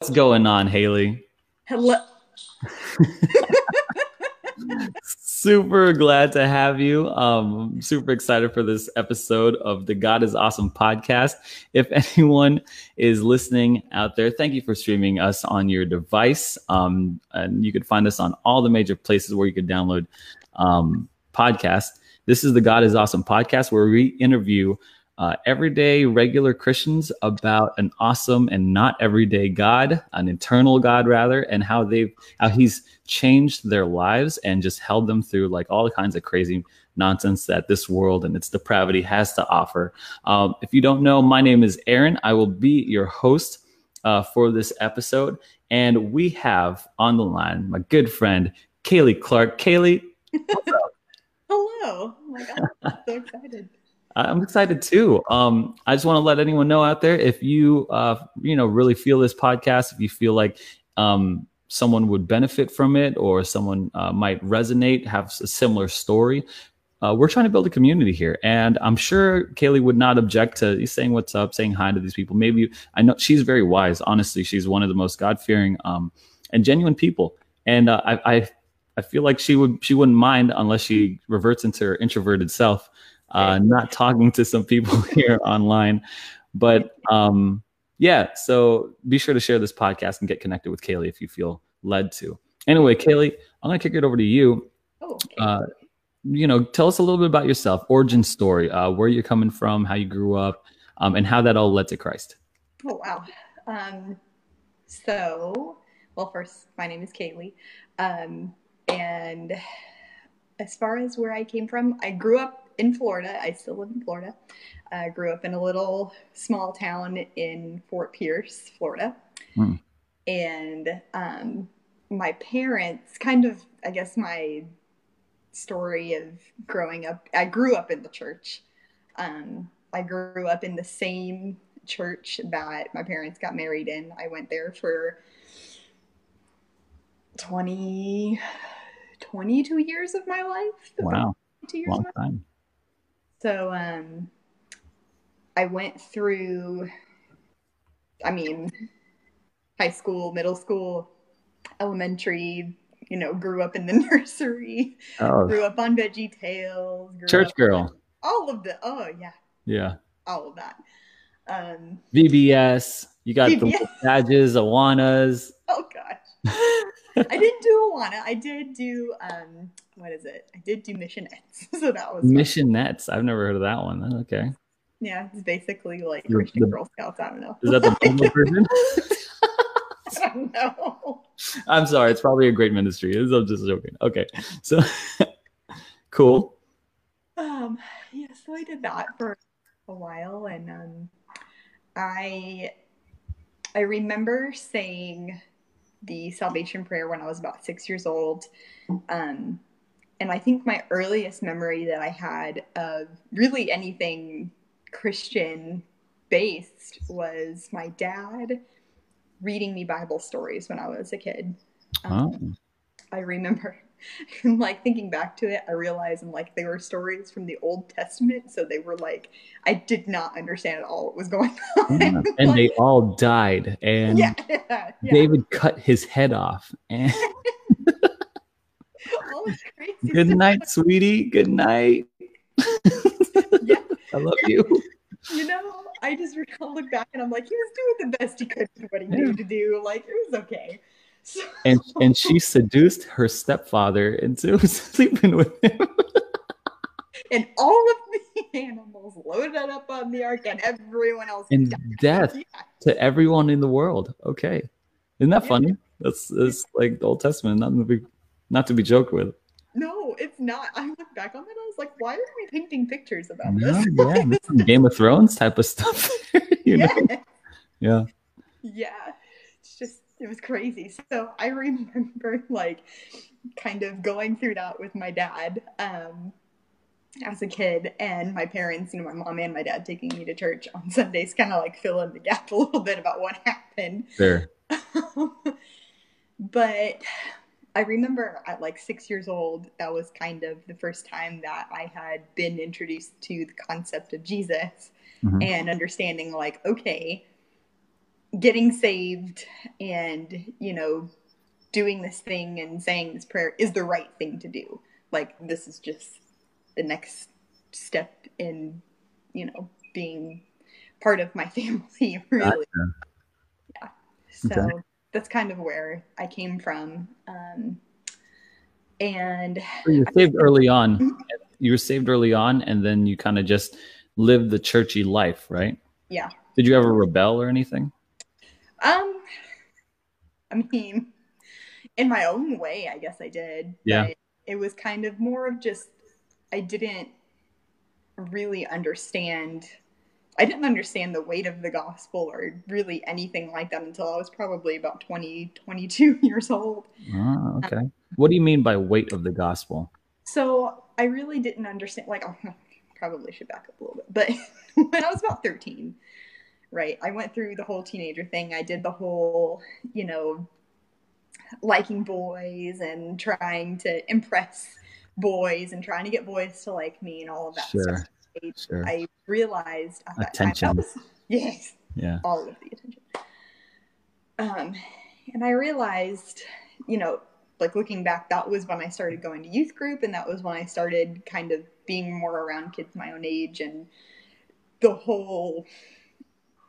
What's going on, Haley? Hello. super glad to have you. Um, super excited for this episode of the God is Awesome podcast. If anyone is listening out there, thank you for streaming us on your device. Um, and you could find us on all the major places where you could download um, podcasts. This is the God is Awesome podcast where we interview uh, everyday regular Christians about an awesome and not everyday God, an eternal God rather, and how they've how He's changed their lives and just held them through like all the kinds of crazy nonsense that this world and its depravity has to offer. Um, if you don't know, my name is Aaron. I will be your host uh, for this episode, and we have on the line my good friend Kaylee Clark. Kaylee, what's up? Hello. Oh my God. I'm so excited. I'm excited too. Um, I just want to let anyone know out there if you, uh, you know, really feel this podcast, if you feel like um, someone would benefit from it or someone uh, might resonate, have a similar story, uh, we're trying to build a community here. And I'm sure Kaylee would not object to saying what's up, saying hi to these people. Maybe I know she's very wise. Honestly, she's one of the most God fearing um, and genuine people. And uh, I, I, I feel like she would she wouldn't mind unless she reverts into her introverted self uh, not talking to some people here online. But um, yeah, so be sure to share this podcast and get connected with Kaylee if you feel led to. Anyway, Kaylee, I'm going to kick it over to you. Oh, okay. Uh, you know, tell us a little bit about yourself, origin story, uh, where you're coming from, how you grew up, um, and how that all led to Christ. Oh, wow. Um, so, well, first, my name is Kaylee. Um, and as far as where I came from, I grew up in Florida. I still live in Florida. I grew up in a little small town in Fort Pierce, Florida. Mm. And um, my parents, kind of, I guess, my story of growing up, I grew up in the church. Um, I grew up in the same church that my parents got married in. I went there for 20, 22 years of my life. Wow. Long time. So um, I went through, I mean, high school, middle school, elementary, you know, grew up in the nursery, oh. grew up on Veggie Tales, church girl, all of the, oh yeah, yeah, all of that. Um, VBS, you got VBS. the badges, Awanas. Oh gosh. I didn't do Awana. I did do um, what is it? I did do Missionettes. so that was Missionettes. I've never heard of that one. Okay. Yeah, it's basically like Christian the, Girl Scouts. I don't know. Is that the version? I don't know. I'm sorry. It's probably a great ministry. I'm just joking. Okay. So cool. Um, yeah, so I did that for a while and um I I remember saying the salvation prayer when I was about six years old. Um, and I think my earliest memory that I had of really anything Christian based was my dad reading me Bible stories when I was a kid. Um, oh. I remember like thinking back to it, I realized and like they were stories from the Old Testament, so they were like I did not understand at all what was going on. Yeah. And like, they all died, and yeah, yeah, David cut his head off. And Good night, sweetie. Good night. I love you. You know, I just recall look back and I'm like, he was doing the best he could with what he needed to do. Like it was okay and and she seduced her stepfather into sleeping with him. and all of the animals loaded up on the ark, and everyone else and died. death yeah. to everyone in the world. Okay, isn't that yeah. funny? That's that's like the Old Testament, not to be not to be joked with. No, it's not. I look back on that. I was like, why are we painting pictures about no, this? Yeah, Game of Thrones type of stuff. you know? Yeah. Yeah. It was crazy. So I remember like kind of going through that with my dad um, as a kid, and my parents, you know, my mom and my dad taking me to church on Sundays, kind of like fill in the gap a little bit about what happened. Sure. but I remember at like six years old, that was kind of the first time that I had been introduced to the concept of Jesus mm-hmm. and understanding, like, okay, getting saved and, you know, doing this thing and saying this prayer is the right thing to do. Like, this is just the next step in, you know, being part of my family, really. Gotcha. Yeah. So okay. that's kind of where I came from. Um, and so you saved early on. Mm-hmm. You were saved early on, and then you kind of just lived the churchy life, right? Yeah. Did you ever rebel or anything? Um, I mean, in my own way, I guess I did. Yeah. it was kind of more of just I didn't really understand. I didn't understand the weight of the gospel or really anything like that until I was probably about 20, 22 years old. Oh, okay. Um, what do you mean by weight of the gospel? So I really didn't understand. Like, oh, probably should back up a little bit. But when I was about 13, right, I went through the whole teenager thing. I did the whole, you know, liking boys and trying to impress boys and trying to get boys to like me and all of that sure. stuff. I, sure. I realized at that attention. time that was yes, yeah, all of the attention. Um, and I realized, you know, like looking back, that was when I started going to youth group, and that was when I started kind of being more around kids my own age and the whole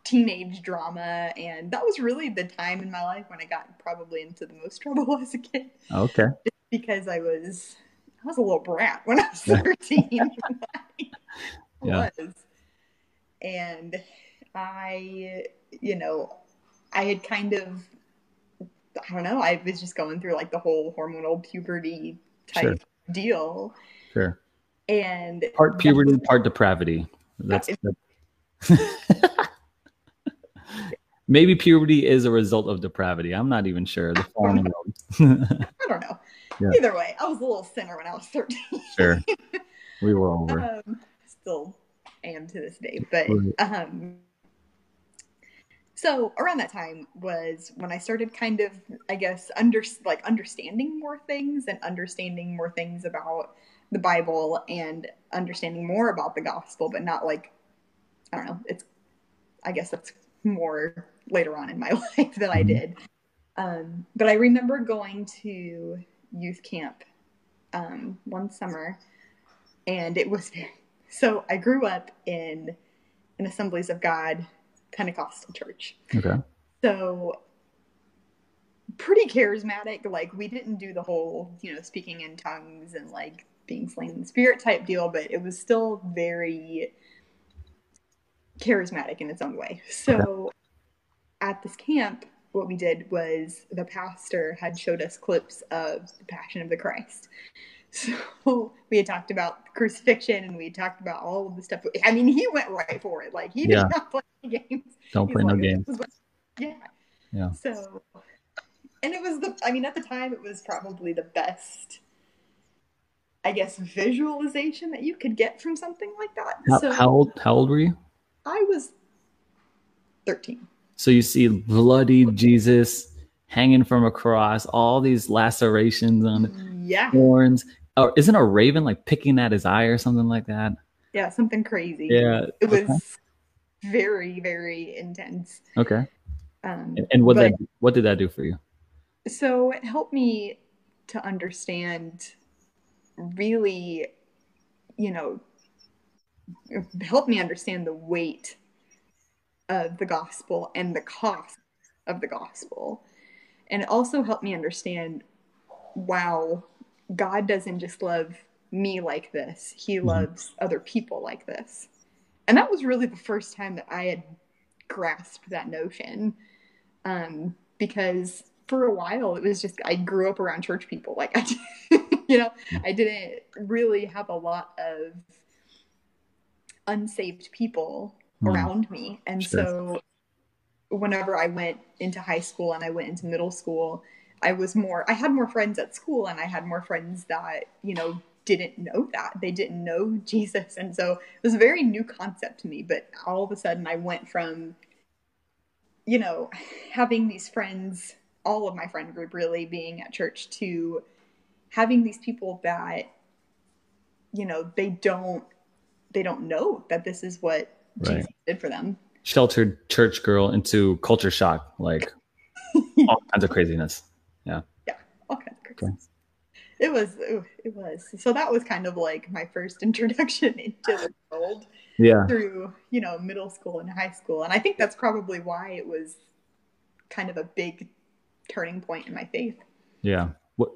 teenage drama. And that was really the time in my life when I got probably into the most trouble as a kid. Okay. Just because I was I was a little brat when I was 13. yeah. was. And I, you know, I had kind of I don't know. I was just going through like the whole hormonal puberty type sure. deal. Sure. And part puberty, was, part depravity. That's, maybe puberty is a result of depravity. I'm not even sure. The I don't know. Yeah. Either way, I was a little sinner when I was 13. sure. We were over. Um, still am to this day, but um, so around that time was when I started kind of, I guess, under like understanding more things and understanding more things about the Bible and understanding more about the gospel, but not like I don't know. It's I guess that's more later on in my life that I mm-hmm. did. Um, but I remember going to youth camp um, one summer, and it was so I grew up in an Assemblies of God Pentecostal church. Okay. So pretty charismatic. Like we didn't do the whole, you know, speaking in tongues and like being slain in the spirit type deal, but it was still very charismatic in its own way. So. At this camp, what we did was the pastor had showed us clips of the Passion of the Christ. So we had talked about crucifixion and we had talked about all of the stuff. I mean, he went right for it. Like he did yeah. not play games. Don't play like, no games. Yeah. Yeah. So, and it was the. I mean, at the time, it was probably the best. I guess visualization that you could get from something like that. How, so, how old? How old were you? I was thirteen. So you see bloody Jesus hanging from a cross, all these lacerations on yeah. horns. Or isn't a raven like picking at his eye or something like that? Yeah, something crazy. Yeah. It was okay. very, very intense. Okay. Um, and, and what but, that what did that do for you? So it helped me to understand really, you know, helped me understand the weight of the gospel and the cost of the gospel. And it also helped me understand wow, God doesn't just love me like this, He mm-hmm. loves other people like this. And that was really the first time that I had grasped that notion. Um, because for a while it was just I grew up around church people. Like I you know, I didn't really have a lot of unsaved people mm. around me. And sure. so whenever I went into high school and I went into middle school, I was more, I had more friends at school and I had more friends that, you know, didn't know that. They didn't know Jesus. And so it was a very new concept to me. But all of a sudden, I went from, you know, having these friends, all of my friend group really being at church, to having these people that, you know, they don't, they don't know that this is what right. Jesus did for them. sheltered church girl into culture shock, like all kinds of craziness. Yeah. Yeah, all kinds of craziness. Okay. It was, it was. So that was kind of like my first introduction into the world. Yeah. Through, you know, middle school and high school. And I think that's probably why it was kind of a big turning point in my faith. Yeah.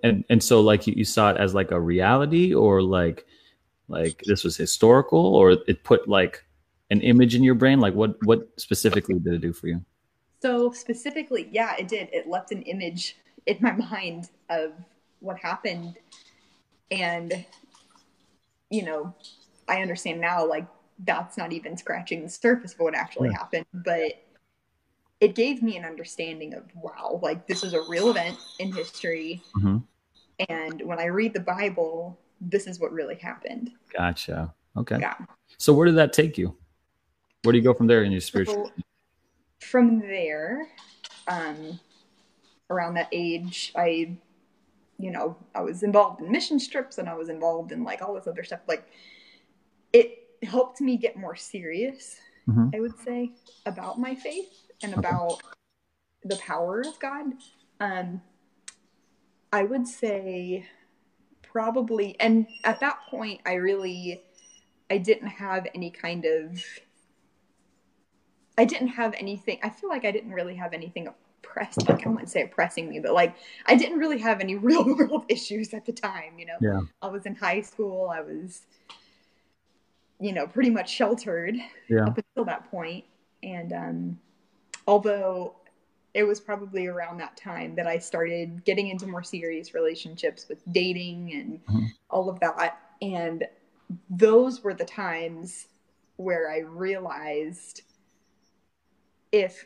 And and so like you, you saw it as like a reality or like like this was historical or it put like an image in your brain? Like what what specifically did it do for you? So specifically, yeah, it did. It left an image in my mind of what happened. And you know, I understand now like that's not even scratching the surface of what actually yeah. happened, but it gave me an understanding of wow, like this is a real event in history. Mm-hmm. And when I read the Bible, this is what really happened. Gotcha. Okay. Yeah. So where did that take you? Where do you go from there in your spiritual? So, from there, um, around that age, I, you know, I was involved in mission trips and I was involved in like all this other stuff. Like, it helped me get more serious. Mm-hmm. I would say about my faith and okay. about the power of God. Um, I would say probably, and at that point, I really, I didn't have any kind of I didn't have anything. I feel like I didn't really have anything oppressed. Like I wouldn't say oppressing me, but like I didn't really have any real world issues at the time. You know, yeah. I was in high school. I was, you know, pretty much sheltered yeah. up until that point. And um, although it was probably around that time that I started getting into more serious relationships with dating and mm-hmm. all of that. And those were the times where I realized if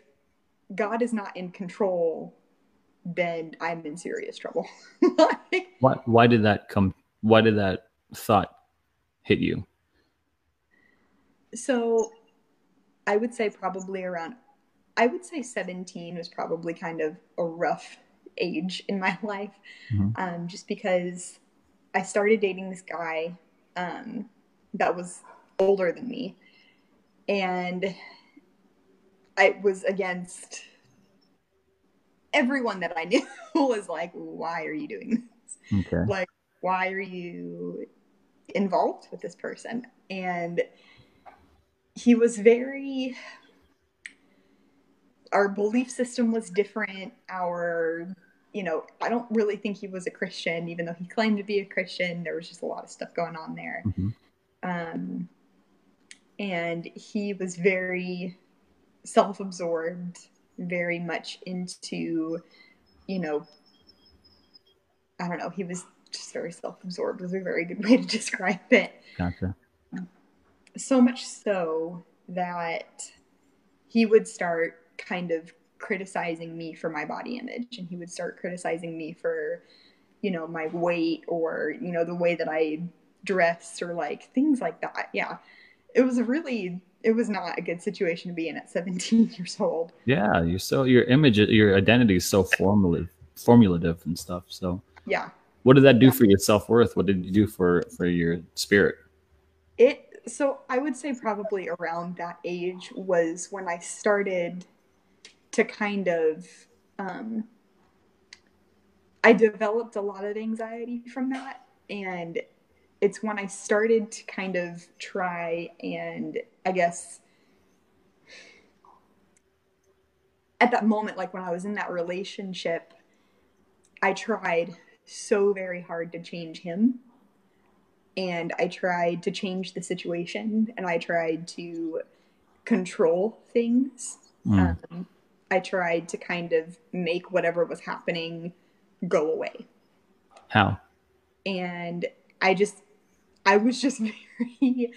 God is not in control, then I'm in serious trouble. like, why, why did that come? Why did that thought hit you? So I would say probably around, I would say 17 was probably kind of a rough age in my life. Mm-hmm. Um, just because I started dating this guy um, that was older than me. And I was against everyone that I knew was like, why are you doing this? Okay. Like, why are you involved with this person? And he was very, our belief system was different. Our, you know, I don't really think he was a Christian, even though he claimed to be a Christian. There was just a lot of stuff going on there. Mm-hmm. Um, and he was very self absorbed, very much into, you know, I don't know, he was just very self absorbed, was a very good way to describe it. Gotcha. So much so that he would start kind of criticizing me for my body image and he would start criticizing me for you know my weight or you know the way that i dress or like things like that yeah it was a really it was not a good situation to be in at 17 years old. Yeah, you're so your image, your identity is so formulative, formulative and stuff. So yeah. What did that do yeah. for your self worth? What did you do for for your spirit? It so I would say probably around that age was when I started to kind of um, I developed a lot of anxiety from that and it's when I started to kind of try and I guess at that moment, like when I was in that relationship, I tried so very hard to change him. And I tried to change the situation and I tried to control things. Mm. Um, I tried to kind of make whatever was happening go away. How? And I just I was just very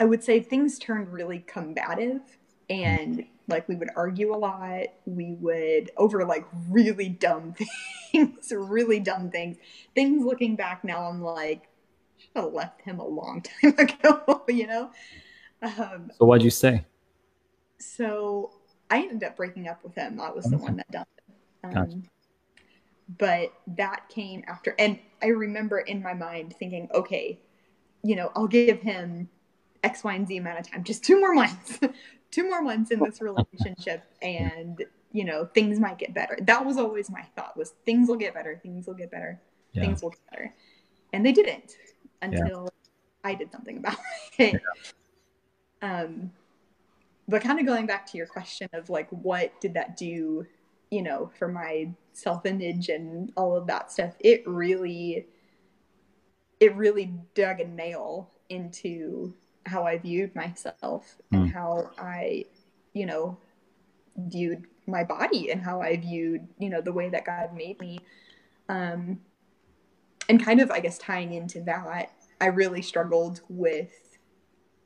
I would say things turned really combative and like we would argue a lot. We would over like really dumb things, really dumb things. Things looking back now, I'm like, should have left him a long time ago, you know? Um, so what'd you say? So I ended up breaking up with him. I was the one that done it. Um, gotcha but that came after and i remember in my mind thinking okay you know i'll give him X, Y, and Z amount of time, just two more months, two more months in this relationship, and you know things might get better. That was always my thought: was things will get better, things will get better, yeah. things will get better, and they didn't until yeah. I did something about it. Yeah. Um, but kind of going back to your question of like, what did that do, you know, for my self image and all of that stuff? It really, it really dug a nail into how I viewed myself and mm. how I, you know, viewed my body and how I viewed, you know, the way that God made me. Um, and kind of, I guess, tying into that, I really struggled with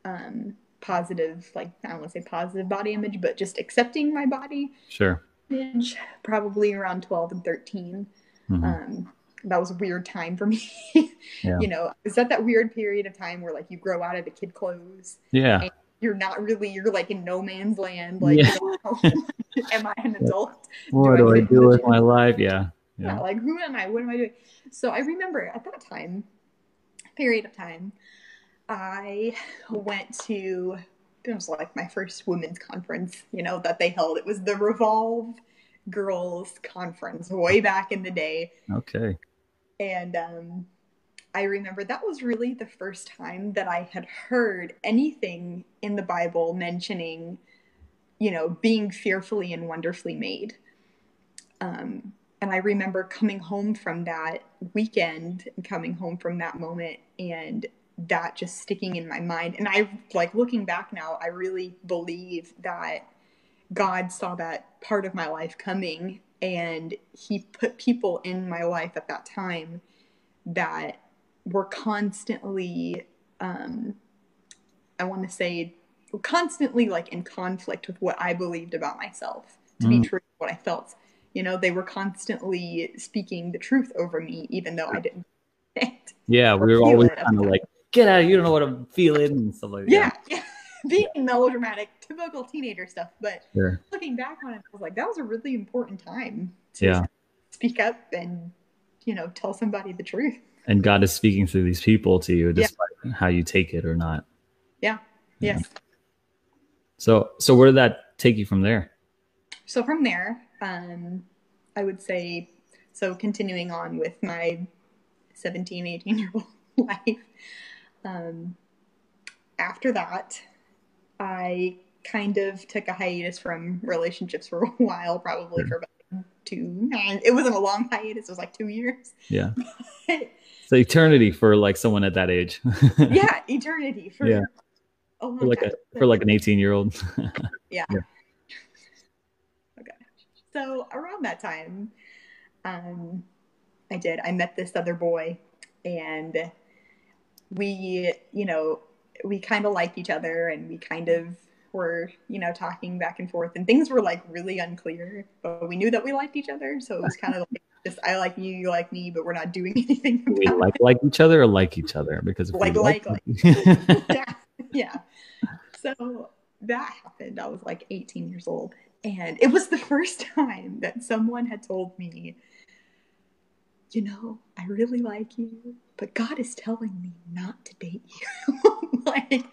um, positive, like, I don't want to say positive body image, but just accepting my body. Sure. Image, probably around 12 and 13. Mm-hmm. Um, that was a weird time for me. yeah. You know, is that that weird period of time where like you grow out of the kid clothes? Yeah. you're not really, you're like in no man's land. Like, yeah. am I an adult? What do, do I, do with my life? Yeah. yeah. Yeah. Like, who am I? What am I doing? So I remember at that time, period of time, I went to, it was like my first women's conference, you know, that they held. It was the Revolve Girls Conference way back in the day. Okay. And um, I remember that was really the first time that I had heard anything in the Bible mentioning, you know, being fearfully and wonderfully made. Um, and I remember coming home from that weekend coming home from that moment and that just sticking in my mind. And I, like, looking back now, I really believe that God saw that part of my life coming and he put people in my life at that time that were constantly um, i want to say constantly like in conflict with what i believed about myself to mm. be true what i felt. You know they were constantly speaking the truth over me even though i didn't yeah we were always kind of like get out of you don't know what i'm feeling and stuff like yeah, that yeah being melodramatic, typical teenager stuff. But sure. looking back on it, I was like, that was a really important time to yeah. speak up and, you know, tell somebody the truth. And God is speaking through these people to you, despite yeah. how you take it or not. Yeah. yeah. Yes. So, so where did that take you from there? So from there, um, I would say, so continuing on with my 17, 18 year old life, um, after that, I kind of took a hiatus from relationships for a while, probably sure. for about two. It wasn't a long hiatus; it was like two years. Yeah. so eternity for like someone at that age. yeah, eternity for yeah. for like a for like an eighteen year old. yeah. yeah. Okay. So around that time, um, I did. I met this other boy, and we, you know, we kind of liked each other and we kind of were, you know, talking back and forth and things were like really unclear, but we knew that we liked each other. So it was kind of like just I like you, you like me, but we're not doing anything. we like it. like each other or like each other because like like, like. yeah, yeah. So that happened. I was like 18 years old, and it was the first time that someone had told me you know, I really like you, but God is telling me not to date you. like,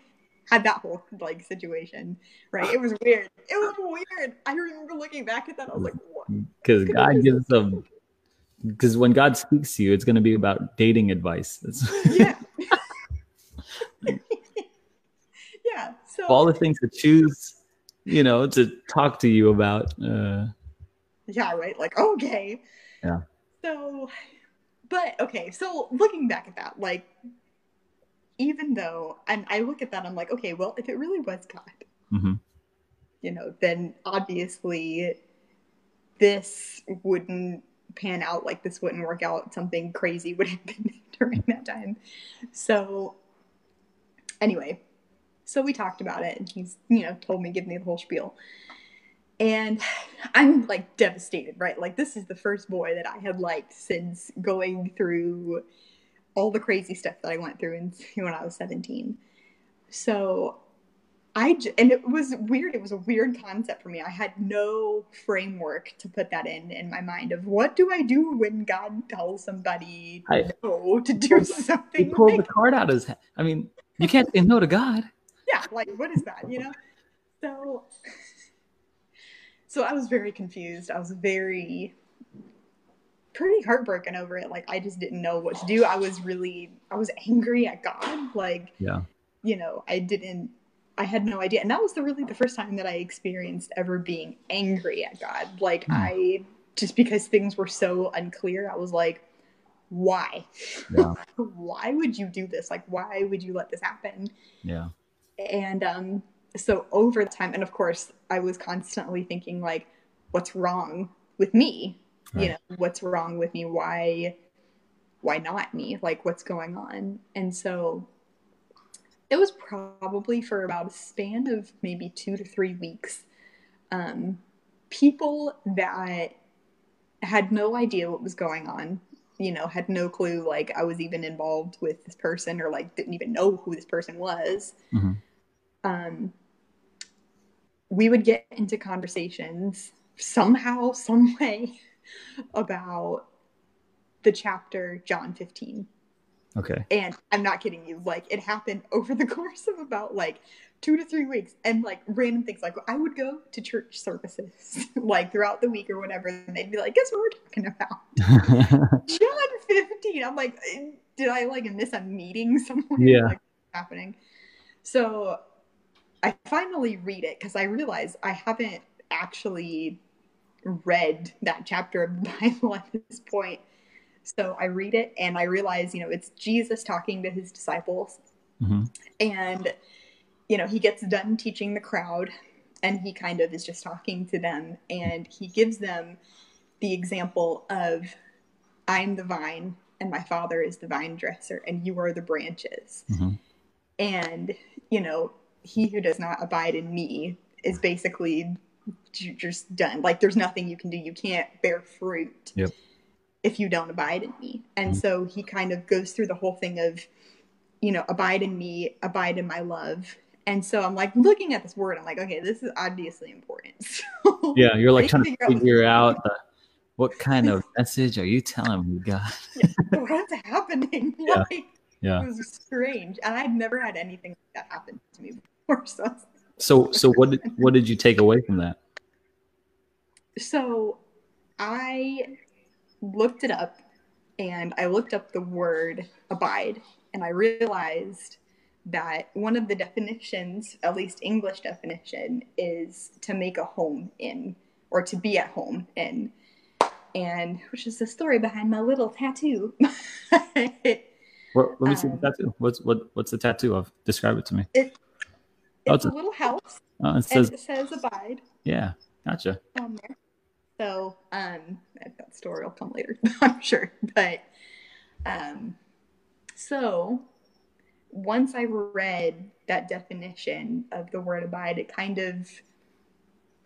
had that whole like situation, right? It was weird. It was weird. I remember looking back at that. I was like, what? Because God gives them. Because when God speaks to you, it's going to be about dating advice. yeah. yeah. So all the things to choose, you know, to talk to you about. Uh, yeah. Right. Like okay. Yeah. So, but okay, so looking back at that, like, even though, and I look at that, I'm like, okay, well, if it really was God, mm-hmm. you know, then obviously this wouldn't pan out, like, this wouldn't work out. Something crazy would happen during that time. So, anyway, so we talked about it, and he's, you know, told me, give me the whole spiel. And I'm like devastated, right? Like, this is the first boy that I had liked since going through all the crazy stuff that I went through in, when I was 17. So I, and it was weird. It was a weird concept for me. I had no framework to put that in in my mind of what do I do when God tells somebody I, no to do something. He pulled like, the card out of his head. I mean, you can't say no to God. yeah, like what is that, you know? So so I was very confused. I was very pretty heartbroken over it. Like I just didn't know what to do. I was really I was angry at God. Like yeah. You know, I didn't I had no idea. And that was the really the first time that I experienced ever being angry at God. Like mm. I just because things were so unclear, I was like, why? Yeah. why would you do this? Like why would you let this happen? Yeah. And um so over time and of course I was constantly thinking like what's wrong with me? Right. You know, what's wrong with me? Why why not me? Like what's going on? And so it was probably for about a span of maybe two to three weeks. Um, people that had no idea what was going on, you know, had no clue like I was even involved with this person or like didn't even know who this person was. Mm-hmm. Um, we would get into conversations somehow, some way about the chapter John 15 Okay. And I'm not kidding you. Like it happened over the course of about like two to three weeks and like random things like I would go to church services like throughout the week or whatever and they'd be like, guess what we're talking about? John 15. I'm like, did I like miss a meeting somewhere? Yeah. Like, happening. So I finally read it because I realize I haven't actually read that chapter of the Bible at this point. So I read it and I realize, you know, it's Jesus talking to his disciples. Mm-hmm. And, you know, he gets done teaching the crowd and he kind of is just talking to them and he gives them the example of I'm the vine and my father is the vine dresser and you are the branches. Mm-hmm. And, you know, he who does not abide in me is basically just done. Like there's nothing you can do. You can't bear fruit. Yep if you don't abide in me. And mm-hmm. so he kind of goes through the whole thing of, you know, abide in me, abide in my love. And so I'm like looking at this word, I'm like, okay, this is obviously important. So yeah, you're like trying to figure out, out the, what kind of message are you telling me, God? yeah, what's happening? Yeah. Like, yeah. It was strange. And I'd never had anything like that happen to me before. So so so what did what did you take away from that? So I looked it up and I looked up the word abide and I realized that one of the definitions, at least English definition, is to make a home in or to be at home in. And which is the story behind my little tattoo. well, let me see um, the tattoo. What's what what's the tattoo of? Describe it to me. It, oh, it's, a, a, little house. Oh, it says, it says abide. Yeah, gotcha. On there. So um, that story will come later, I'm sure. But um, so once I read that definition of the word abide, it kind of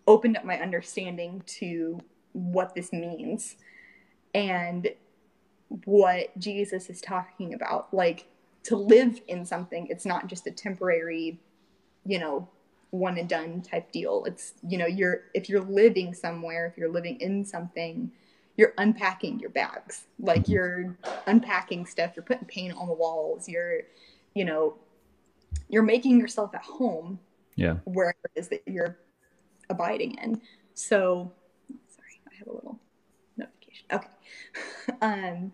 opened up my understanding to what this means and what Jesus is talking about. Like to live in something, it's not just a temporary, you know, one and done type deal. It's, you know, you're, if you're living somewhere, if you're living in something, you're unpacking your bags. Like you're unpacking stuff, you're putting paint on the walls, you're, you know, you're making yourself at home. Yeah. Wherever it is that you're abiding in. So, sorry, I have a little notification. Okay. um,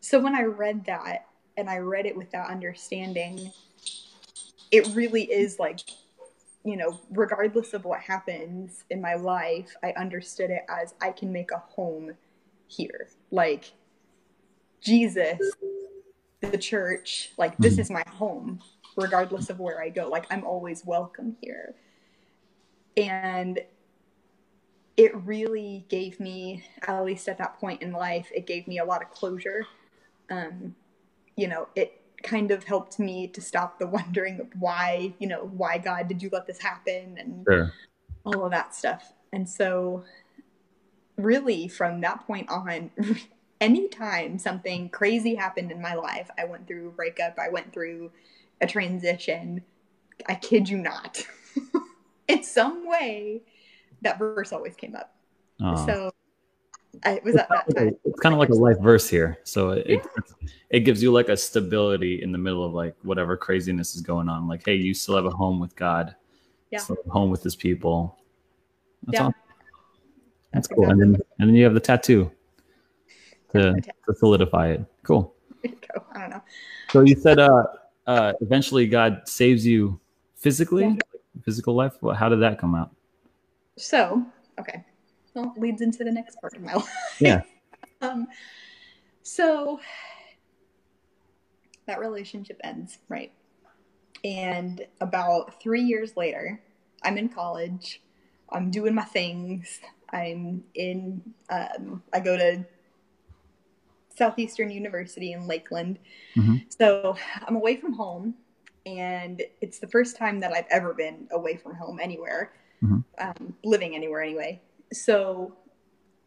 so when I read that and I read it with that understanding, it really is like you know, regardless of what happens in my life, I understood it as I can make a home here. Like Jesus, the church, like this mm-hmm. is my home, regardless of where I go. Like I'm always welcome here. And it really gave me, at least at that point in life, it gave me a lot of closure. Um, you know, it kind of helped me to stop the wondering of why, you know, why God did you let this happen and sure. all of that stuff. And so really from that point on, anytime something crazy happened in my life, I went through a breakup, I went through a transition, I kid you not. in some way, that verse always came up. So I was at that It's time. It's kind of like a life verse here. So it, it gives you like a stability in the middle of like whatever craziness is going on. Like, hey, you still have a home with God. Yeah. Still have a home with his people. That's Yeah. That's That's cool. And then and then you have the tattoo to, to solidify it. Cool. Way to go. I don't know. So you said uh uh eventually God saves you physically, Yeah. physical life. Well, how did that come out? So, okay. Well, it leads into the next part of my life. Yeah. um, so that relationship ends, right? And about three years later, I'm in college. I'm doing my things. I'm in, um, I go to Southeastern University in Lakeland. Mhm. So I'm away from home, and it's the first time that I've ever been away from home anywhere, Mhm. um, living anywhere anyway. So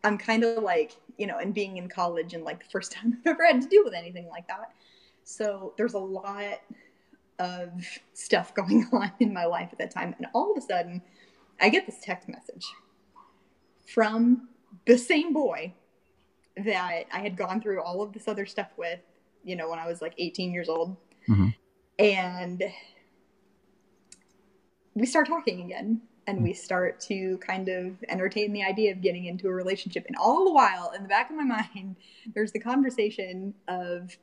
I'm kind of like, you know, and being in college and like the first time I've ever had to deal with anything like that. So there's a lot of stuff going on in my life at that time. And all of a sudden, I get this text message from the same boy that I had gone through all of this other stuff with, you know, when I was like 18 years old. Mhm. And we start talking again and hmm. we start to kind of entertain the idea of getting into a relationship. And all the while, in the back of my mind, there's the conversation of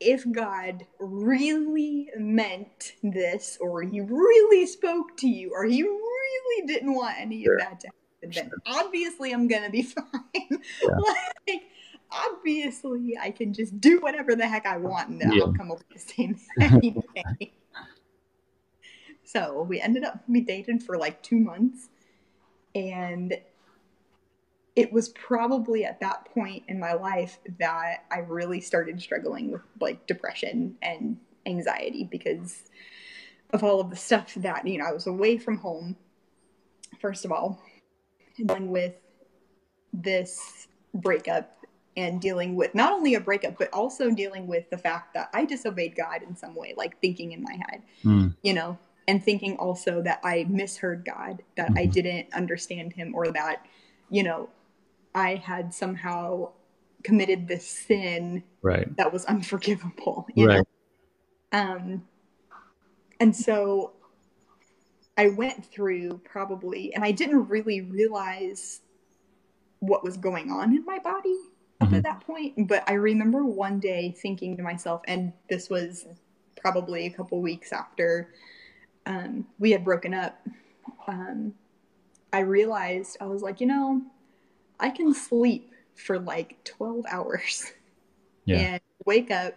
if God really meant this, or he really spoke to you, or he really didn't want any Sure. of that to happen, then obviously I'm gonna be fine. Yeah. like, obviously I can just do whatever the heck I want and the Yeah. outcome will be the same anyway. So we ended up, we dated for like two months, and it was probably at that point in my life that I really started struggling with like depression and anxiety because of all of the stuff that, you know, I was away from home, first of all, and dealing with this breakup and dealing with not only a breakup, but also dealing with the fact that I disobeyed God in some way, like thinking in my head, Mm, you know, and thinking also that I misheard God, that I Mhm. didn't understand Him, or that, you know, I had somehow committed this sin right. that was unforgivable, you know? Right. Um, and so I went through probably, and I didn't really realize what was going on in my body up Mhm. at that point. But I remember one day thinking to myself, and this was probably a couple weeks after um, we had broken up. Um, I realized I was like, you know, I can sleep for like 12 hours Yeah. and wake up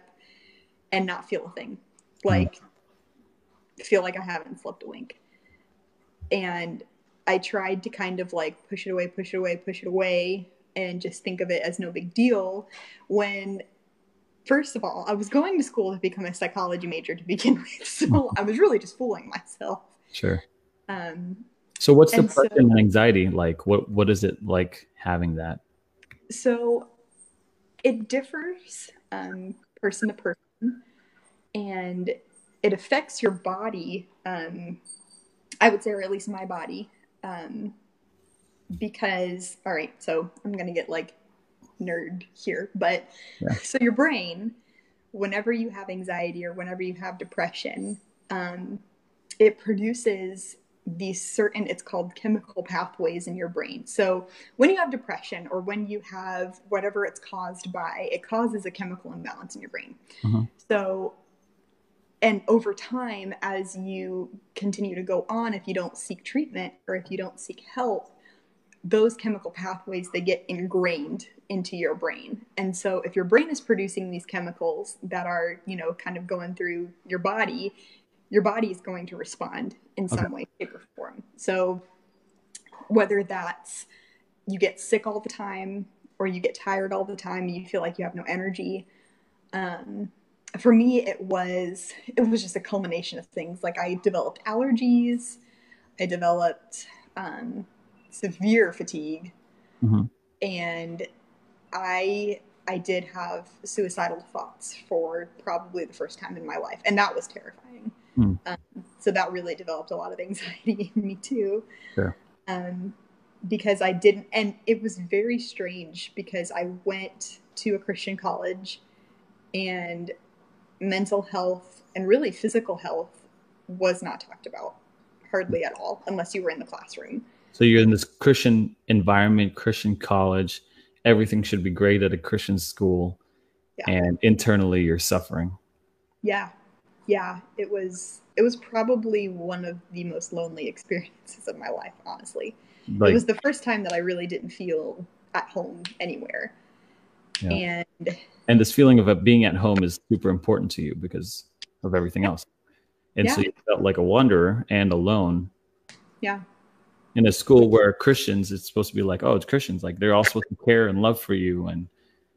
and not feel a thing. Like, feel like I haven't slept a wink. And I tried to kind of like push it away, push it away, push it away, and just think of it as no big deal. When, first of all, I was going to school to become a psychology major to begin with. So I was really just fooling myself. Sure. Um, So what's And so- and anxiety like? What what is it like having that? So it differs um, person to person, and it affects your body. Um, I would say, or at least my body, um, because all right. So I'm gonna get like nerd here, but Yeah. so your brain, whenever you have anxiety or whenever you have depression, um, it produces these certain it's called chemical pathways in your brain so when you have depression or when you have whatever it's caused by it causes a chemical imbalance in your brain Mhm. so and over time as you continue to go on if you don't seek treatment or if you don't seek help those chemical pathways they get ingrained into your brain. And so if your brain is producing these chemicals that are you know kind of going through your body your body is going to respond in some Okay. way shape or form. So whether that's you get sick all the time or you get tired all the time and you feel like you have no energy um, for me it was it was just a culmination of things. Like i developed allergies. I developed um, severe fatigue Mhm. and i i did have suicidal thoughts for probably the first time in my life and that was terrifying Hmm. um, so that really developed a lot of anxiety in me too Sure. um, because I didn't, and it was very strange because I went to a Christian college and mental health and really physical health was not talked about hardly at all unless you were in the classroom. So you're in this Christian environment, Christian college. Everything should be great at a Christian school, yeah. and internally you're suffering. Yeah, yeah. It was it was probably one of the most lonely experiences of my life. Honestly, like, it was the first time that I really didn't feel at home anywhere. Yeah. And and this feeling of being at home is super important to you because of everything else. And yeah. so you felt like a wanderer and alone. Yeah. In a school where Christians, it's supposed to be like, oh, it's Christians. Like they're all supposed to care and love for you. And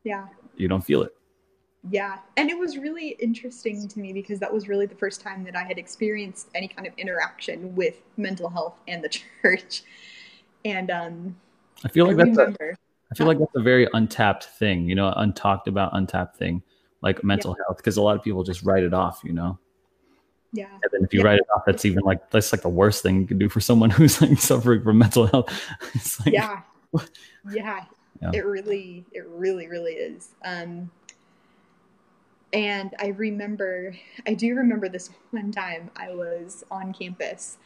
yeah, you don't feel it. Yeah. And it was really interesting to me because that was really the first time that I had experienced any kind of interaction with mental health and the church. And um I feel like I that's remember, a, I feel like that's a very untapped thing, you know, untalked about, untapped thing, like mental yeah. health, because a lot of people just write it off, you know. Yeah. And then if you yeah. write it off, that's even like that's like the worst thing you can do for someone who's like suffering from mental health. It's like, yeah. yeah. yeah. It really, it really, really is. Um, and I remember, I do remember this one time I was on campus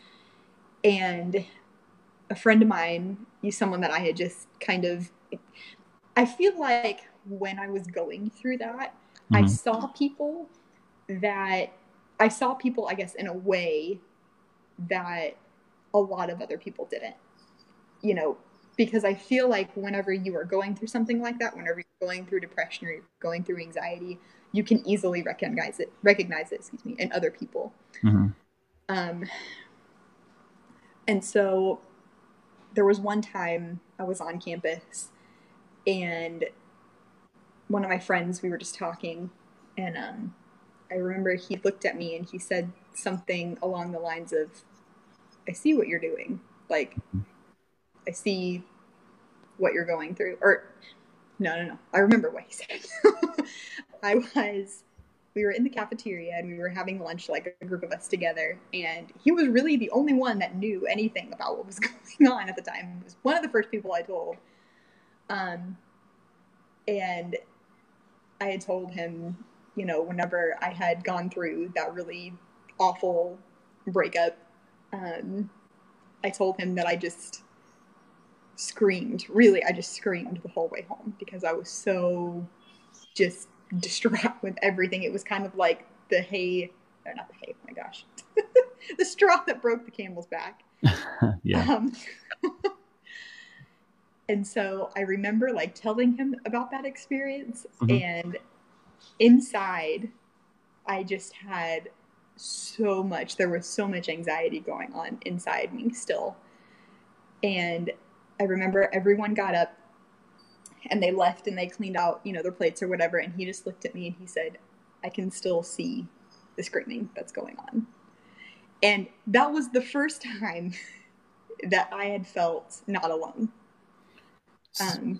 and a friend of mine, someone that I had just kind of I feel like when I was going through that, mm-hmm. I saw people that I saw people, I guess, in a way that a lot of other people didn't. You know, because I feel like whenever you are going through something like that, whenever you're going through depression or you're going through anxiety, you can easily recognize it, recognize it, excuse me, in other people. Mm-hmm. Um, and so there was one time I was on campus and one of my friends we were just talking and um, i remember he looked at me and he said something along the lines of i see what you're doing. Like i see what you're going through. Or no no no. I remember what he said. I was we were in the cafeteria and we were having lunch like a group of us together. And he was really the only one that knew anything about what was going on at the time. He was one of the first people i told. Um, and I had told him, you know, whenever I had gone through that really awful breakup, um, I told him that I just screamed. Really, I just screamed the whole way home because I was so just distraught with everything. It was kind of like the hay, or not the hay, oh my gosh, the straw that broke the camel's back. yeah. Um, and so I remember like telling him about that experience mm-hmm. and inside I just had so much there was so much anxiety going on inside me still. And I remember everyone got up and they left and they cleaned out, you know, their plates or whatever and he just looked at me and he said, "I can still see the screaming that's going on." And that was the first time that I had felt not alone um,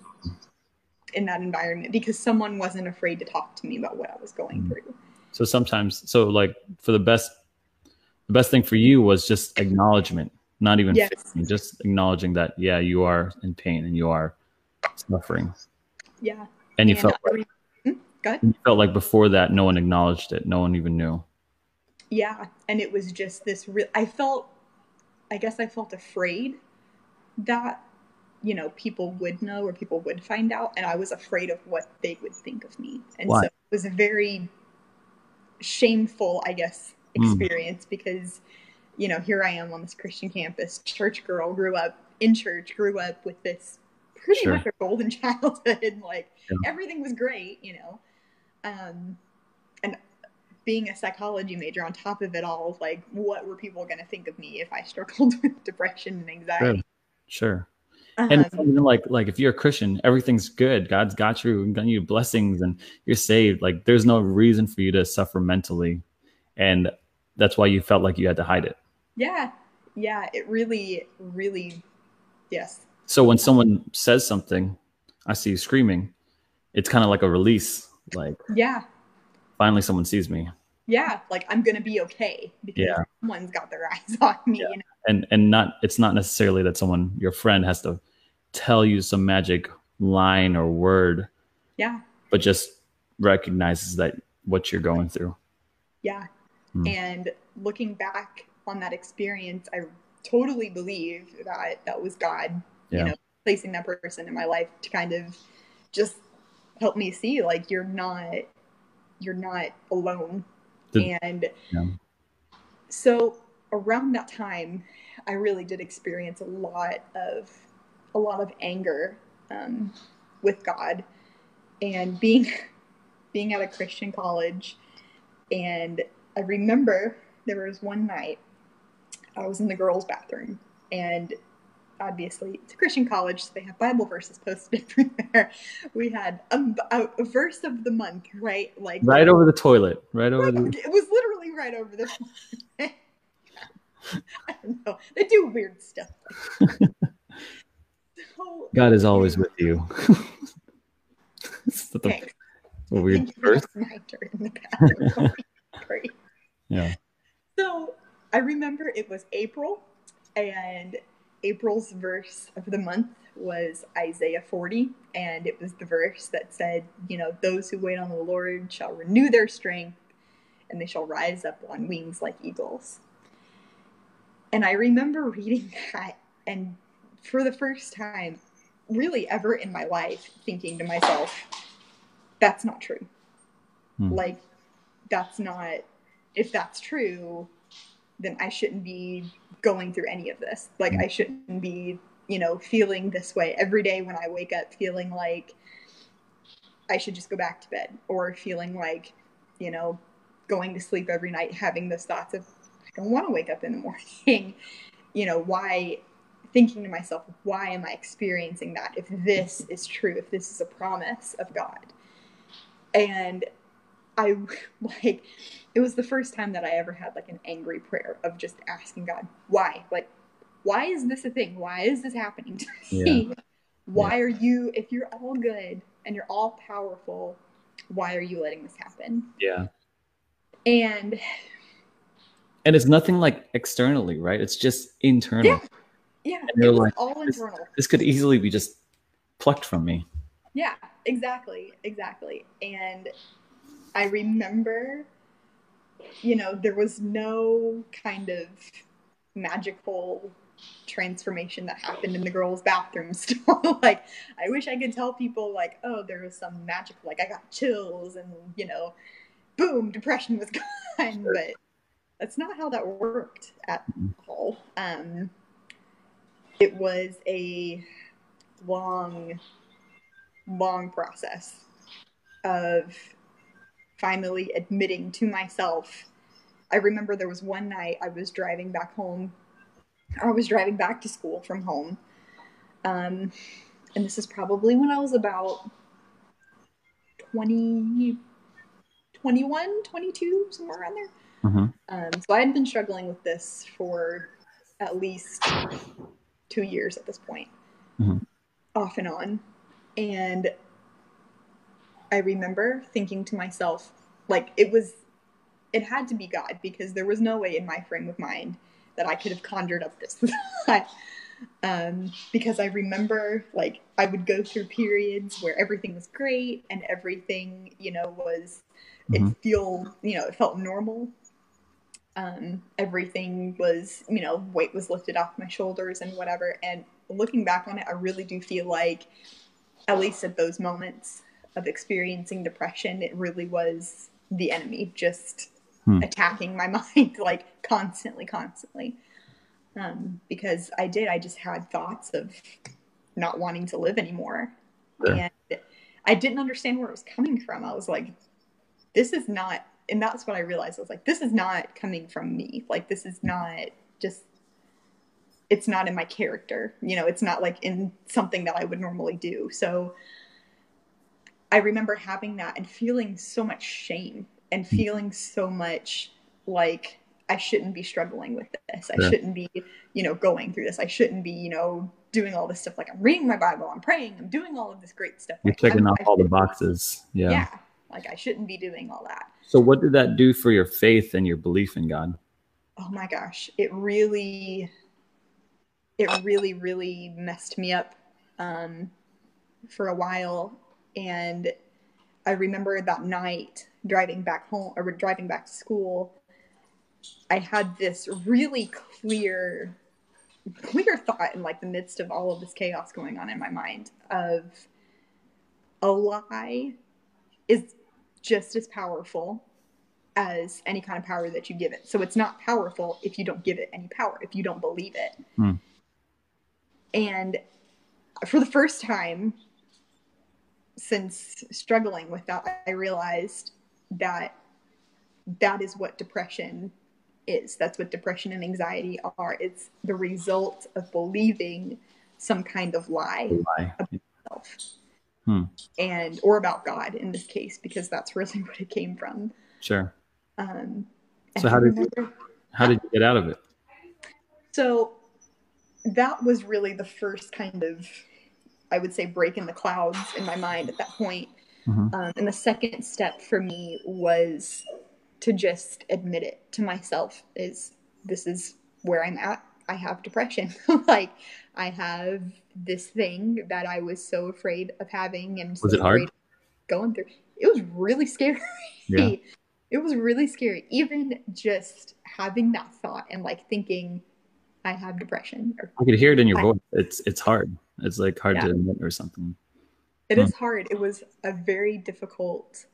in that environment because someone wasn't afraid to talk to me about what I was going mm-hmm. through. So sometimes, so like for the best, the best thing for you was just acknowledgement, not even yes. just acknowledging that yeah, you are in pain and you are suffering. Yeah, and you and felt. like, hmm? you felt like before that, no one acknowledged it. No one even knew. Yeah, and it was just this real. I felt, I guess, I felt afraid that you know people would know or people would find out and i was afraid of what they would think of me and Why? so it was a very shameful i guess hmm. experience mm. because you know here i am on this christian campus church girl grew up in church grew up with this pretty sure. much a golden childhood like yeah. everything was great you know um and being a psychology major on top of it all like what were people going to think of me if i struggled with depression and anxiety sure, sure. Uh-huh. And like like if you're a Christian, everything's good. God's got you and got you blessings and you're saved. Like there's no reason for you to suffer mentally. And that's why you felt like you had to hide it. Yeah. Yeah. It really, really yes. So when someone says something, I see you screaming, it's kind of like a release. Like Yeah. Finally someone sees me. Yeah, like I'm gonna be okay because yeah. someone's got their eyes on me. Yeah. You know? and and not it's not necessarily that someone your friend has to tell you some magic line or word. Yeah. But just recognizes that what you're going through. Yeah. Mm. And looking back on that experience, I totally believe that that was God, yeah. you know, placing that person in my life to kind of just help me see like you're not you're not alone. The, and yeah. so around that time, I really did experience a lot of a lot of anger um, with God, and being being at a Christian college, and I remember there was one night I was in the girls' bathroom, and obviously it's a Christian college, so they have Bible verses posted everywhere. We had a, a, a verse of the month, right? Like right over the toilet, right over the. It was literally right over the. I don't know. They do weird stuff. so, God is always with you. the, a weird verse. My turn in the bathroom. Great. Yeah. So I remember it was April, and April's verse of the month was Isaiah 40, and it was the verse that said, You know, those who wait on the Lord shall renew their strength, and they shall rise up on wings like eagles. And I remember reading that, and for the first time, really ever in my life, thinking to myself, That's not true. Hmm. Like, that's not, if that's true, then I shouldn't be going through any of this. Like mm. I shouldn't be, you know, feeling this way every day when I wake up feeling like I should just go back to bed or feeling like, you know, going to sleep every night having those thoughts of I don't want to wake up in the morning. you know, why thinking to myself, why am I experiencing that if this is true, if this is a promise of God? And I like it was the first time that I ever had like an angry prayer of just asking God, why? Like, why is this a thing? Why is this happening to me? Yeah. Why yeah. are you, if you're all good and you're all powerful, why are you letting this happen? Yeah. And and it's nothing like externally, right? It's just internal. Yeah. Yeah. And you're like, all internal. This, this could easily be just plucked from me. Yeah, exactly. Exactly. And I remember, you know, there was no kind of magical transformation that happened in the girls' bathroom still. like, I wish I could tell people, like, oh, there was some magical, like, I got chills and, you know, boom, depression was gone. But that's not how that worked at all. Um, it was a long, long process of finally admitting to myself. I remember there was one night I was driving back home. I was driving back to school from home. Um, and this is probably when I was about 20, 21, 22, somewhere around there. Mm-hmm. Um, so I had been struggling with this for at least two years at this point, mm-hmm. off and on. And I remember thinking to myself, like it was, it had to be God because there was no way in my frame of mind that I could have conjured up this um, because I remember like I would go through periods where everything was great and everything, you know, was mm-hmm. it feel, you know, it felt normal. Um, everything was, you know, weight was lifted off my shoulders and whatever. And looking back on it, I really do feel like, at least at those moments, of experiencing depression, it really was the enemy just hmm. attacking my mind like constantly, constantly. Um, because I did, I just had thoughts of not wanting to live anymore. Yeah. And I didn't understand where it was coming from. I was like, this is not, and that's what I realized. I was like, this is not coming from me. Like, this is not just, it's not in my character. You know, it's not like in something that I would normally do. So I remember having that and feeling so much shame and hmm. feeling so much like I shouldn't be struggling with this. I yeah. shouldn't be, you know, going through this. I shouldn't be, you know, doing all this stuff. Like I'm reading my Bible, I'm praying, I'm doing all of this great stuff. You're like, checking off all the boxes. Yeah. Yeah. Like I shouldn't be doing all that. So what did that do for your faith and your belief in God? Oh my gosh. It really, it really, really messed me up um, for a while. And I remember that night driving back home or driving back to school, I had this really clear, clear thought in like the midst of all of this chaos going on in my mind of a lie is just as powerful as any kind of power that you give it. So it's not powerful if you don't give it any power, if you don't believe it. Hmm. And for the first time since struggling with that, I realized that that is what depression is. That's what depression and anxiety are. It's the result of believing some kind of lie, lie. about yourself. Hmm. And or about God in this case, because that's really what it came from. Sure. Um, so how did you, how did you get out of it? So that was really the first kind of I would say break in the clouds in my mind at that point. Mhm. Um, and the second step for me was to just admit it to myself is this is where I'm at. I have depression. like I have this thing that I was so afraid of having and Was so it hard? going through. It was really scary. Yeah. It was really scary. Even just having that thought and like thinking I have depression or I could hear it in your I- voice. It's it's hard. It's like hard to admit or something. It Hmm. is hard. It was a very difficult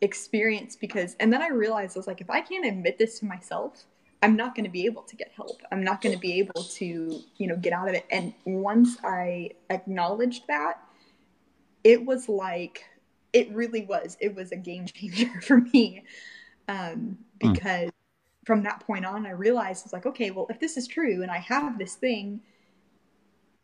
experience because, and then I realized I was like, if I can't admit this to myself, I'm not going to be able to get help. I'm not going to be able to, you know, get out of it. And once I acknowledged that, it was like, it really was. It was a game changer for me um, Hmm. because from that point on, I realized it's like, okay, well, if this is true and I have this thing,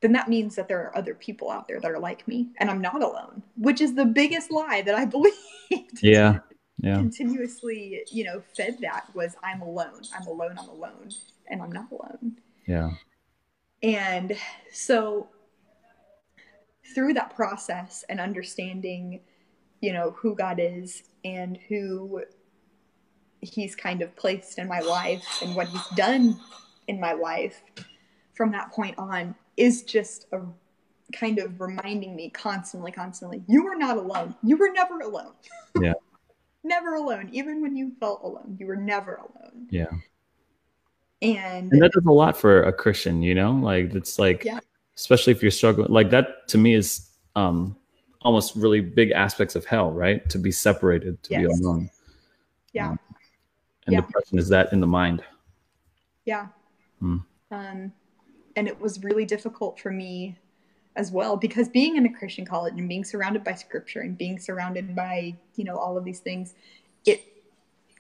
then that means that there are other people out there that are like me and I'm not alone, which is the biggest lie that I believed. Yeah. Yeah. Continuously, you know, fed that was I'm alone. I'm alone. I'm alone. And I'm not alone. Yeah. And so through that process and understanding, you know, who God is and who he's kind of placed in my life and what he's done in my life from that point on is just a kind of reminding me constantly constantly you are not alone you were never alone Yeah. never alone even when you felt alone you were never alone Yeah. and And that does a lot for a Christian, you know? Like it's like Yeah. especially if you're struggling like that to me is um almost really big aspects of hell, right? To be separated, to be alone. yeah Um, and Yeah. depression is that in the mind. Yeah. Hmm. Um, and it was really difficult for me as well because being in a Christian college and being surrounded by scripture and being surrounded by, you know, all of these things, it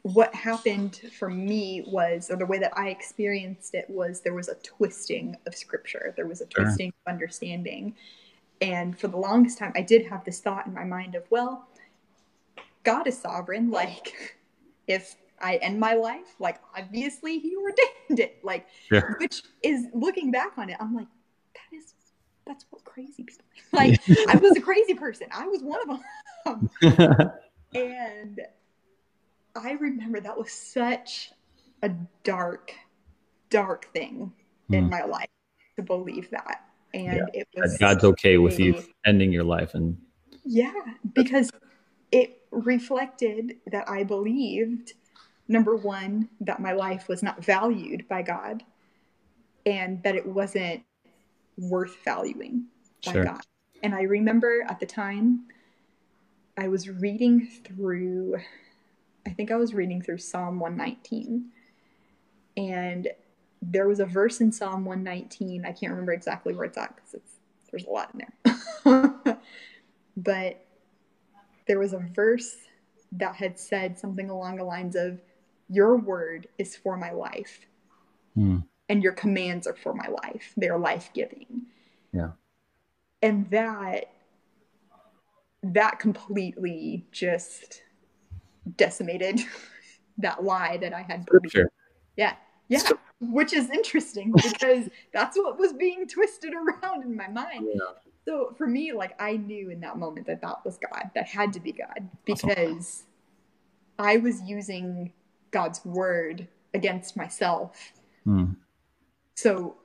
what happened for me was or the way that I experienced it was there was a twisting of scripture. There was a Sure. twisting of understanding. And for the longest time I did have this thought in my mind of, well, God is sovereign. Like if I end my life, like obviously he ordained it. Like Sure. which is looking back on it, I'm like, that is that's what crazy people like. I was a crazy person. I was one of them. And I remember that was such a dark, dark thing in Hmm. my life to believe that. And it was that God's okay with you ending your life and yeah, because it reflected that I believed number one, that my life was not valued by God and that it wasn't worth valuing by Sure. God. And I remember at the time I was reading through, I think I was reading through Psalm 119. And there was a verse in Psalm 119. I can't remember exactly where it's at because there's a lot in there. but there was a verse that had said something along the lines of, Your word is for my life, Hmm. and your commands are for my life. They're life giving. Yeah. And that that completely just decimated that lie that I had scripture. Yeah. Yeah. So- Which is interesting because that's what was being twisted around in my mind. Yeah. So for me, like I knew in that moment that that was God. That had to be God because I was using God's word against myself. Hmm. So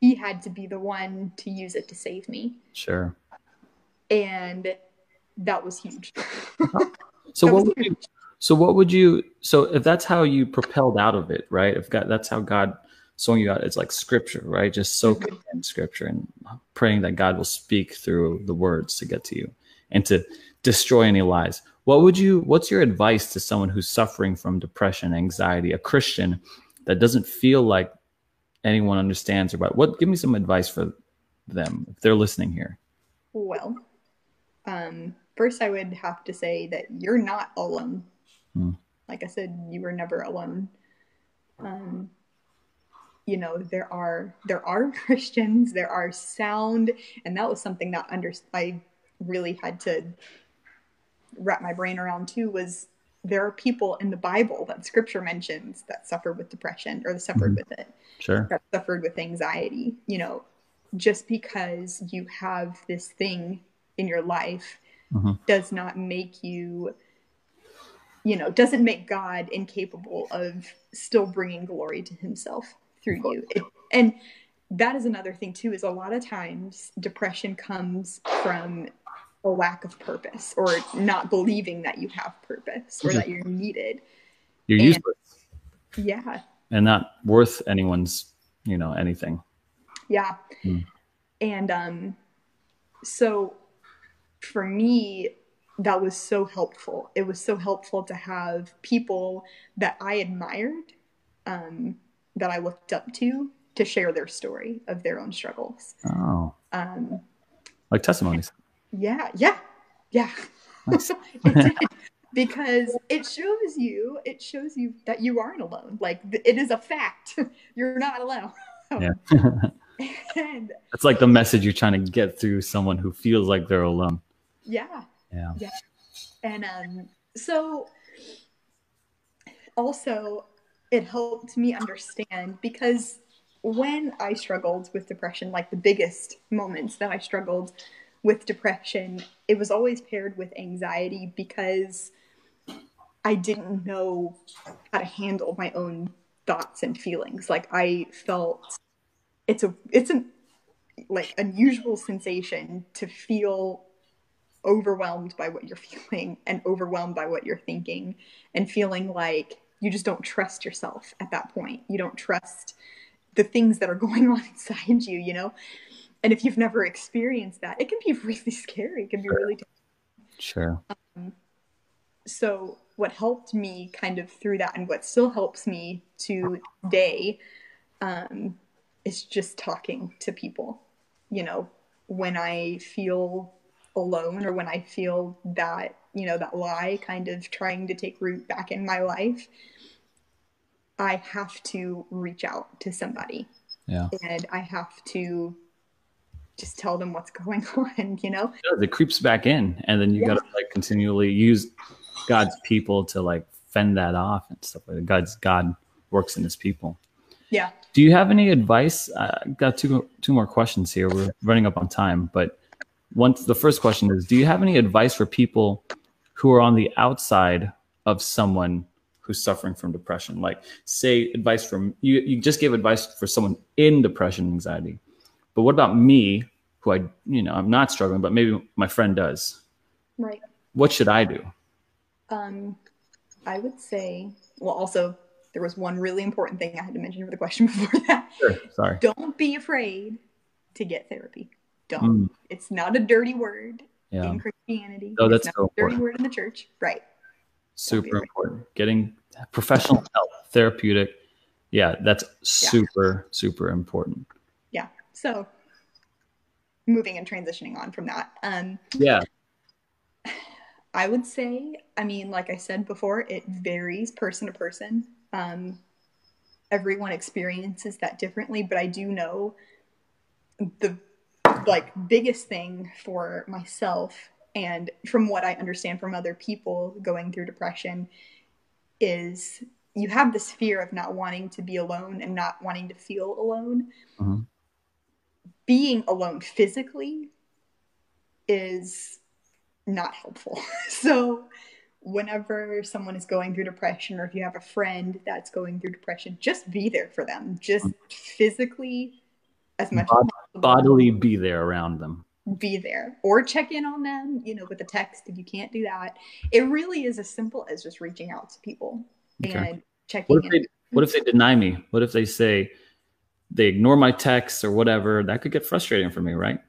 he had to be the one to use it to save me. Sure. And that was huge. so that what would huge. you so what would you so if that's how you propelled out of it, right? If God that's how God sewing you out, it's like scripture, right? Just soaking mm-hmm. in scripture and praying that God will speak through the words to get to you and to destroy any lies. What would you what's your advice to someone who's suffering from depression, anxiety, a Christian that doesn't feel like anyone understands about what give me some advice for them if they're listening here. Well um, first i would have to say that you're not alone. Hmm. like i said you were never alone. Um, you know there are there are christians there are sound and that was something that under i really had to wrap my brain around too was there are people in the Bible that scripture mentions that suffered with depression or suffered mm-hmm. with it. Sure. That suffered with anxiety. You know, just because you have this thing in your life mm-hmm. does not make you, you know, doesn't make God incapable of still bringing glory to himself through you. It, and that is another thing too is a lot of times depression comes from a lack of purpose or not believing that you have purpose or that you're needed. You're and, useless. Yeah. And not worth anyone's, you know, anything. Yeah. Mm. And um so for me that was so helpful. It was so helpful to have people that I admired um that I looked up to to share their story of their own struggles. Oh. Um like testimonies. Yeah, yeah, yeah. Because it shows you, it shows you that you aren't alone. Like it is a fact. You're not alone. yeah. and it's like the message you're trying to get through someone who feels like they're alone. Yeah. Yeah. Yeah. And um, so also it helped me understand because when I struggled with depression, like the biggest moments that I struggled with depression, it was always paired with anxiety because I didn't know how to handle my own thoughts and feelings. Like I felt it's a it's an like unusual sensation to feel overwhelmed by what you're feeling and overwhelmed by what you're thinking and feeling like you just don't trust yourself at that point. You don't trust the things that are going on inside you, you know? And if you've never experienced that it can be really scary. It can be really sure. Um, so what helped me kind of through that and what still helps me today um, is just talking to people. You know when i feel alone or when i feel that you know that lie kind of trying to take root back in my life i have to reach out to somebody. Yeah. And i have to just tell them what's going on, you know? It, it creeps back in, and then you yeah. got to like continually use God's people to like fend that off and stuff like that. God's God works in His people. Yeah. Do you have any advice? I got two two more questions here. We're running up on time, but once the first question is, do you have any advice for people who are on the outside of someone who's suffering from depression? Like, say, advice from you. You just gave advice for someone in depression, anxiety but what about me, who I, you know, I'm not struggling, but maybe my friend does. Right. What should I do? Um, I would say, well, also, there was one really important thing I had to mention for the question before that. Sure. Sorry. Don't be afraid to get therapy. Don't. Mm. It's not a dirty word yeah. in Christianity. No, that's it's not so a dirty word in the church. Right. Super important. Getting professional help, therapeutic. Yeah, that's super, yeah. super important. So moving and transitioning on from that. Um, yeah. I would say, I mean, like I said before, it varies person to person. Um, everyone experiences that differently, but I do know the like biggest thing for myself and from what I understand from other people going through depression is you have this fear of not wanting to be alone and not wanting to feel alone. Mm-hmm being alone physically is not helpful. so, whenever someone is going through depression, or if you have a friend that's going through depression, just be there for them. Just physically as much Bod- as possible. bodily be there around them. be there or check in on them, you know, with a text if you can't do that. It really is as simple as just reaching out to people Okay. and checking What if in. they what if they deny me? What if they say they ignore my texts or whatever? That could get frustrating for me, right?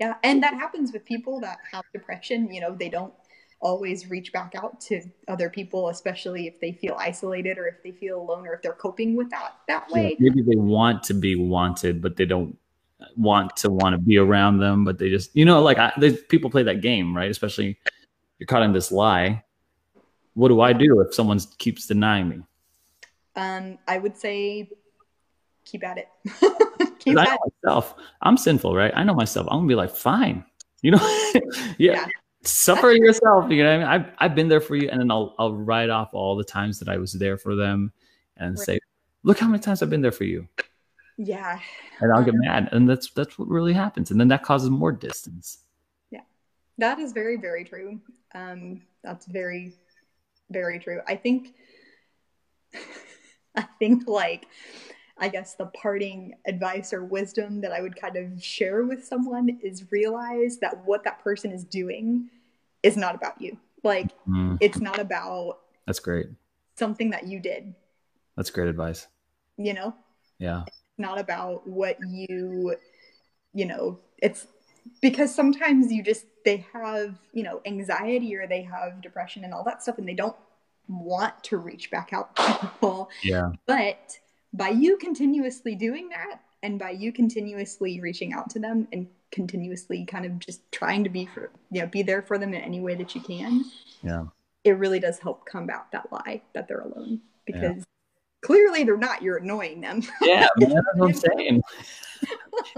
Yeah, and that happens with people that have depression. You know, they don't always reach back out to other people, especially if they feel isolated or if they feel alone or if they're coping with that that Yeah, way. maybe they want to be wanted, but they don't want to want to be around them. But they just, you know, like I, there's, people play that game, right? Especially you're caught in this lie. What do I do if someone keeps denying me? Um, I would say keep at it. keep I know it. myself. I'm sinful, right? I know myself. I'm gonna be like, fine, you know, yeah, Yeah. suffer yourself. You know what I mean? I've I've been there for you, and then I'll I'll write off all the times that I was there for them, and Right. say, look how many times I've been there for you, Yeah. and I'll get Um, mad, and that's that's what really happens, and then that causes more distance. Yeah. That is very, very true. Um, that's very, very true. I think, I think like, I guess the parting advice or wisdom that I would kind of share with someone is realize that what that person is doing is not about you. Like, Mm, it's not about that's great. something that you did, That's great advice. you know? Yeah, not about what you you know it's because sometimes you just they have you know anxiety or they have depression and all that stuff and they don't want to reach back out to people yeah, but by you continuously doing that and by you continuously reaching out to them and continuously kind of just trying to be for you know be there for them in any way that you can yeah. it really does help combat that lie that they're alone because clearly they're not you're annoying them Yeah, man, that's what I'm saying.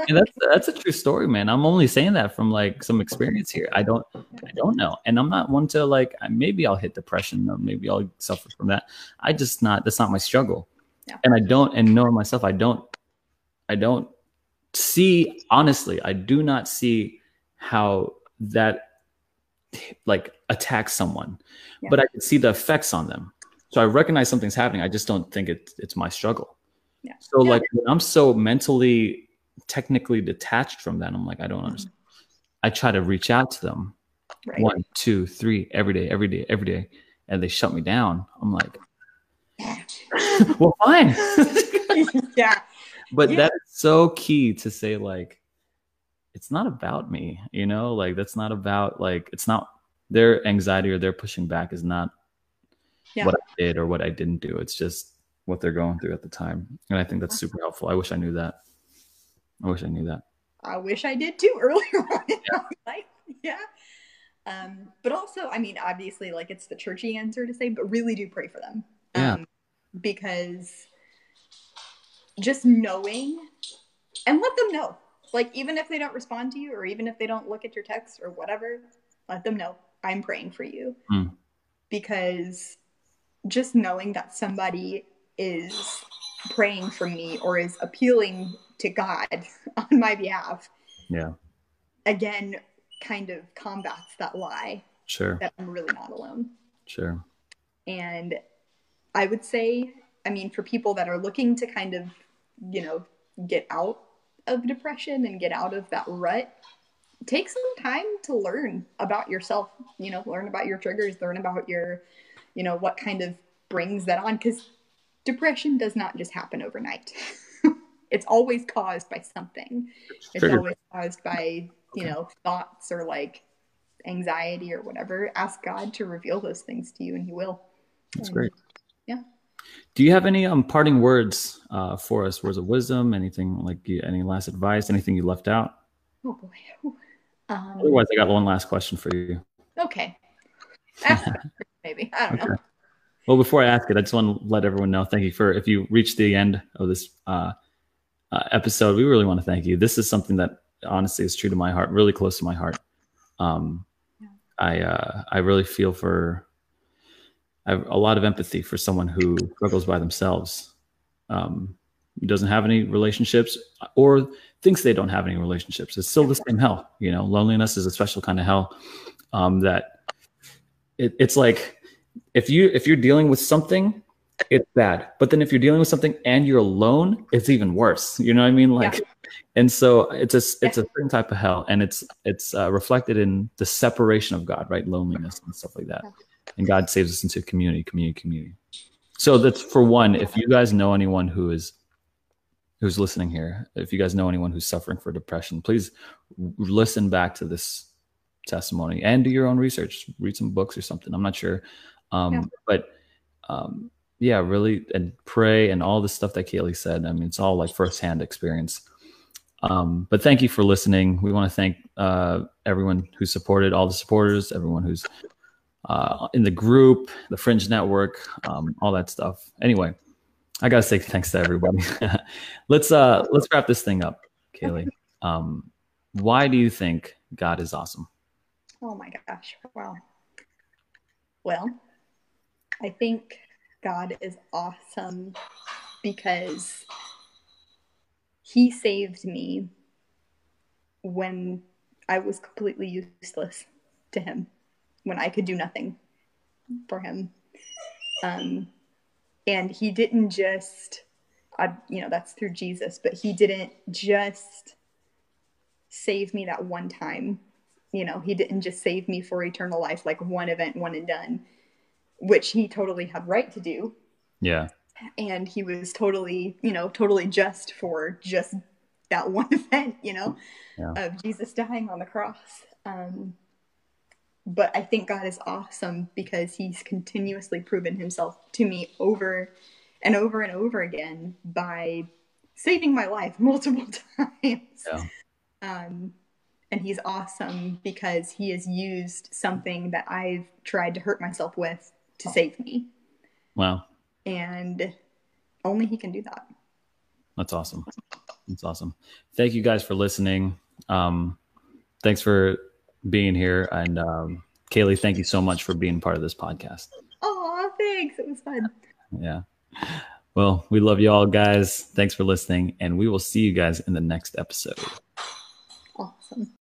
and that's that's a true story, man. I'm only saying that from like some experience here. I don't I don't know, and I'm not one to like maybe I'll hit depression or maybe I'll suffer from that. I just not that's not my struggle, Yeah. and I don't and knowing myself, I don't I don't see honestly. I do not see how that like attacks someone, Yeah. but I can see the effects on them. So I recognize something's happening. I just don't think it's it's my struggle. Yeah. So Yeah. like when I'm so mentally technically detached from that, I'm like, I don't mm-hmm. understand. I try to reach out to them right one, two, three, every day, every day, every day, and they shut me down. I'm like, well, fine. yeah but Yeah. that's so key to say like, it's not about me, you know, like that's not about like it's not their anxiety or their pushing back is not Yeah. what I did or what I didn't do. It's just what they're going through at the time. And I think that's super helpful. I wish I knew that. I wish I knew that. I wish I did too earlier on life. Yeah. Um, but also, I mean, obviously, like it's the churchy answer to say, but really do pray for them. Yeah. Um, because just knowing and let them know. Like, even if they don't respond to you or even if they don't look at your text or whatever, let them know I'm praying for you. Mm. Because just knowing that somebody is praying for me or is appealing to God on my behalf, Yeah, again, kind of combats that lie sure, that I'm really not alone. sure. And I would say, I mean, for people that are looking to kind of, you know, get out of depression and get out of that rut, take some time to learn about yourself, you know, learn about your triggers, learn about your, you know, what kind of brings that on. Because depression does not just happen overnight. it's always caused by something. It's Trigger. always caused by, you Okay. know, thoughts or like anxiety or whatever. Ask God to reveal those things to you and He will. That's And- great. Yeah. Do you have any um parting words uh, for us? Words of wisdom? Anything like any last advice? Anything you left out? Oh boy. Um, Otherwise, I got one last question for you. okay. Maybe. I don't know. Okay. Well, before I ask it, I just want to let everyone know. Thank you for if you reached the end of this uh, uh, episode. We really want to thank you. This is something that honestly is true to my heart, really close to my heart. Um, Yeah. I uh, I really feel for. I have a lot of empathy for someone who struggles by themselves, um, who doesn't have any relationships, or thinks they don't have any relationships. It's still the same hell. You know, loneliness is a special kind of hell. Um, that it, it's like if you if you're dealing with something it's bad but then if you're dealing with something and you're alone it's even worse you know what i mean like and so it's a it's a certain type of hell, and it's it's uh, reflected in the separation of God, right? Loneliness and stuff like that. And God saves us into community, community, community. So that's for one. If you guys know anyone who is who's listening here, if you guys know anyone who's suffering for depression, please listen back to this testimony and do your own research. Read some books or something. I'm not sure, um, yeah. but um, yeah, really, and pray and all the stuff that Kaylee said. I mean, it's all like firsthand experience. Um, but thank you for listening. We want to thank uh, everyone who supported, all the supporters, everyone who's uh, in the group, the Fringe Network, um, all that stuff. Anyway, I gotta say thanks to everybody. let's uh, let's wrap this thing up, Kaylee. Um, why do you think God is awesome? Oh my gosh! Wow. Well, I think God is awesome because He saved me when I was completely useless to Him when I could do nothing for him. Um, and he didn't just, I, you know, that's through Jesus, but he didn't just save me that one time. You know, he didn't just save me for eternal life, like one event, one and done, which he totally had right to do. Yeah. And he was totally, you know, totally just for just that one event, you know, yeah. of Jesus dying on the cross. Um, but I think God is awesome because He's continuously proven Himself to me over and over and over again by saving my life multiple times. Yeah. Um, and He's awesome because He has used something that I've tried to hurt myself with to save me. Wow. And only He can do that. That's awesome. That's awesome. Thank you guys for listening. Um, thanks for being here. And um, Kaylee, thank you so much for being part of this podcast. Oh, thanks. It was fun. Yeah. Well, we love you all, guys. Thanks for listening, and we will see you guys in the next episode. Awesome.